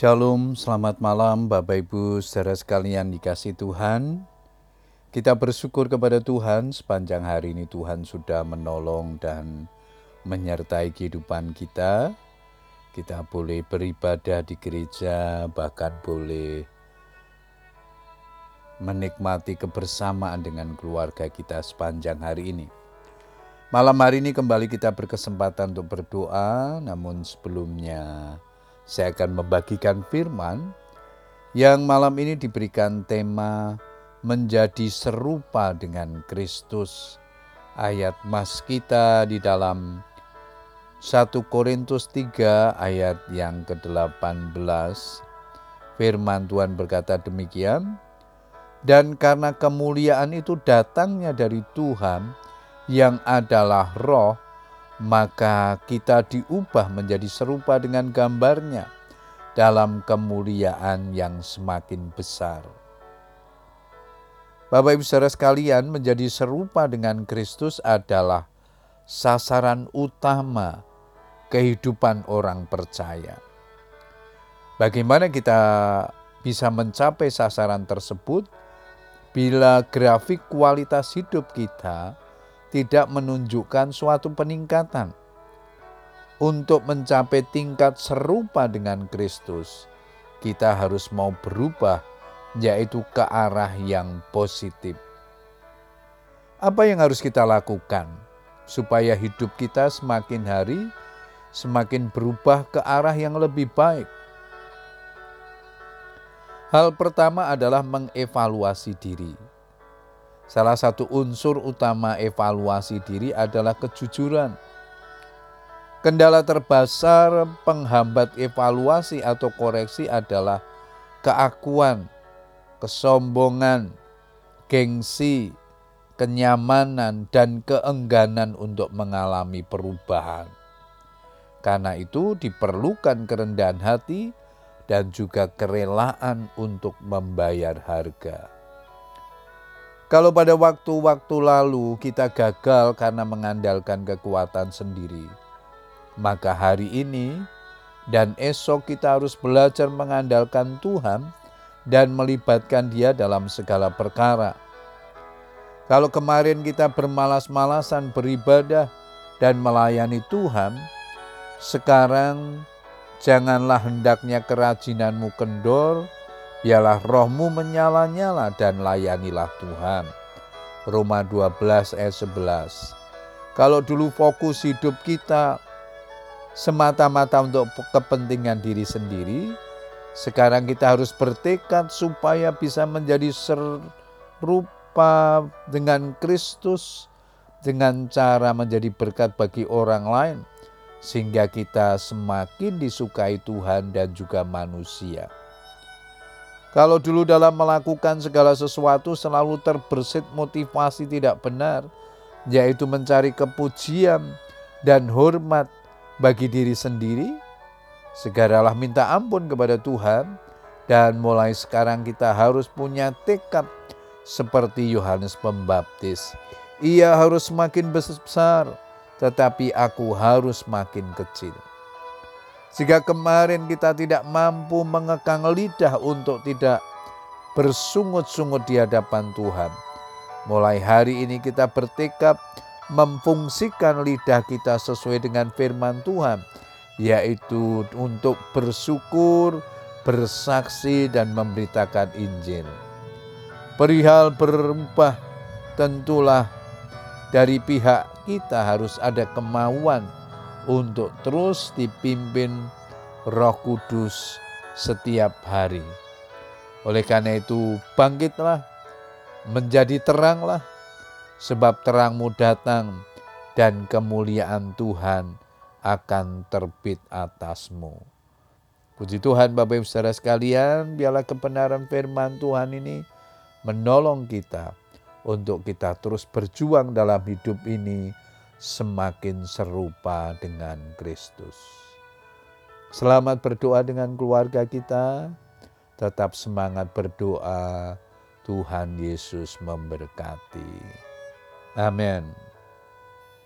Shalom, selamat malam Bapak Ibu saudara sekalian dikasih Tuhan. Kita bersyukur kepada Tuhan sepanjang hari ini Tuhan sudah menolong dan menyertai kehidupan kita. Kita boleh beribadah di gereja, bahkan boleh menikmati kebersamaan dengan keluarga kita sepanjang hari ini. Malam hari ini kembali kita berkesempatan untuk berdoa, namun sebelumnya saya akan membagikan firman yang malam ini diberikan tema menjadi serupa dengan Kristus. Ayat mas kita di dalam 1 Korintus 3 ayat yang ke-18. Firman Tuhan berkata demikian, dan karena kemuliaan itu datangnya dari Tuhan yang adalah roh, maka kita diubah menjadi serupa dengan gambarnya dalam kemuliaan yang semakin besar. Bapak Ibu Saudara sekalian, menjadi serupa dengan Kristus adalah sasaran utama kehidupan orang percaya. Bagaimana kita bisa mencapai sasaran tersebut bila grafik kualitas hidup kita tidak menunjukkan suatu peningkatan. Untuk mencapai tingkat serupa dengan Kristus, kita harus mau berubah, yaitu ke arah yang positif. Apa yang harus kita lakukan supaya hidup kita semakin hari semakin berubah ke arah yang lebih baik? Hal pertama adalah mengevaluasi diri Salah satu unsur utama evaluasi diri adalah kejujuran. Kendala terbesar penghambat evaluasi atau koreksi adalah keakuan, kesombongan, gengsi, kenyamanan, dan keengganan untuk mengalami perubahan. Karena itu, diperlukan kerendahan hati dan juga kerelaan untuk membayar harga. Kalau pada waktu-waktu lalu kita gagal karena mengandalkan kekuatan sendiri, maka hari ini dan esok kita harus belajar mengandalkan Tuhan dan melibatkan Dia dalam segala perkara. Kalau kemarin kita bermalas-malasan beribadah dan melayani Tuhan, sekarang janganlah hendaknya kerajinanmu kendor, Biarlah rohmu menyala-nyala dan layanilah Tuhan. Roma 12 ayat 11. Kalau dulu fokus hidup kita semata-mata untuk kepentingan diri sendiri, sekarang kita harus bertekad supaya bisa menjadi serupa dengan Kristus dengan cara menjadi berkat bagi orang lain sehingga kita semakin disukai Tuhan dan juga manusia. Kalau dulu dalam melakukan segala sesuatu selalu terbersit motivasi tidak benar, yaitu mencari kepujian dan hormat bagi diri sendiri, segeralah minta ampun kepada Tuhan dan mulai sekarang kita harus punya tekad seperti Yohanes Pembaptis. Ia harus semakin besar, tetapi aku harus makin kecil. Jika kemarin kita tidak mampu mengekang lidah untuk tidak bersungut-sungut di hadapan Tuhan. Mulai hari ini kita bertekad memfungsikan lidah kita sesuai dengan firman Tuhan, yaitu untuk bersyukur, bersaksi, dan memberitakan Injil. Perihal berubah, tentulah dari pihak kita harus ada kemauan untuk terus dipimpin Roh Kudus setiap hari. Oleh karena itu, bangkitlah, menjadi teranglah, sebab terangmu datang dan kemuliaan Tuhan akan terbit atasmu. Puji Tuhan Bapak Ibu Saudara sekalian, biarlah kebenaran firman Tuhan ini menolong kita untuk kita terus berjuang dalam hidup ini semakin serupa dengan Kristus. Selamat berdoa dengan keluarga kita, tetap semangat berdoa. Tuhan Yesus memberkati. Amin.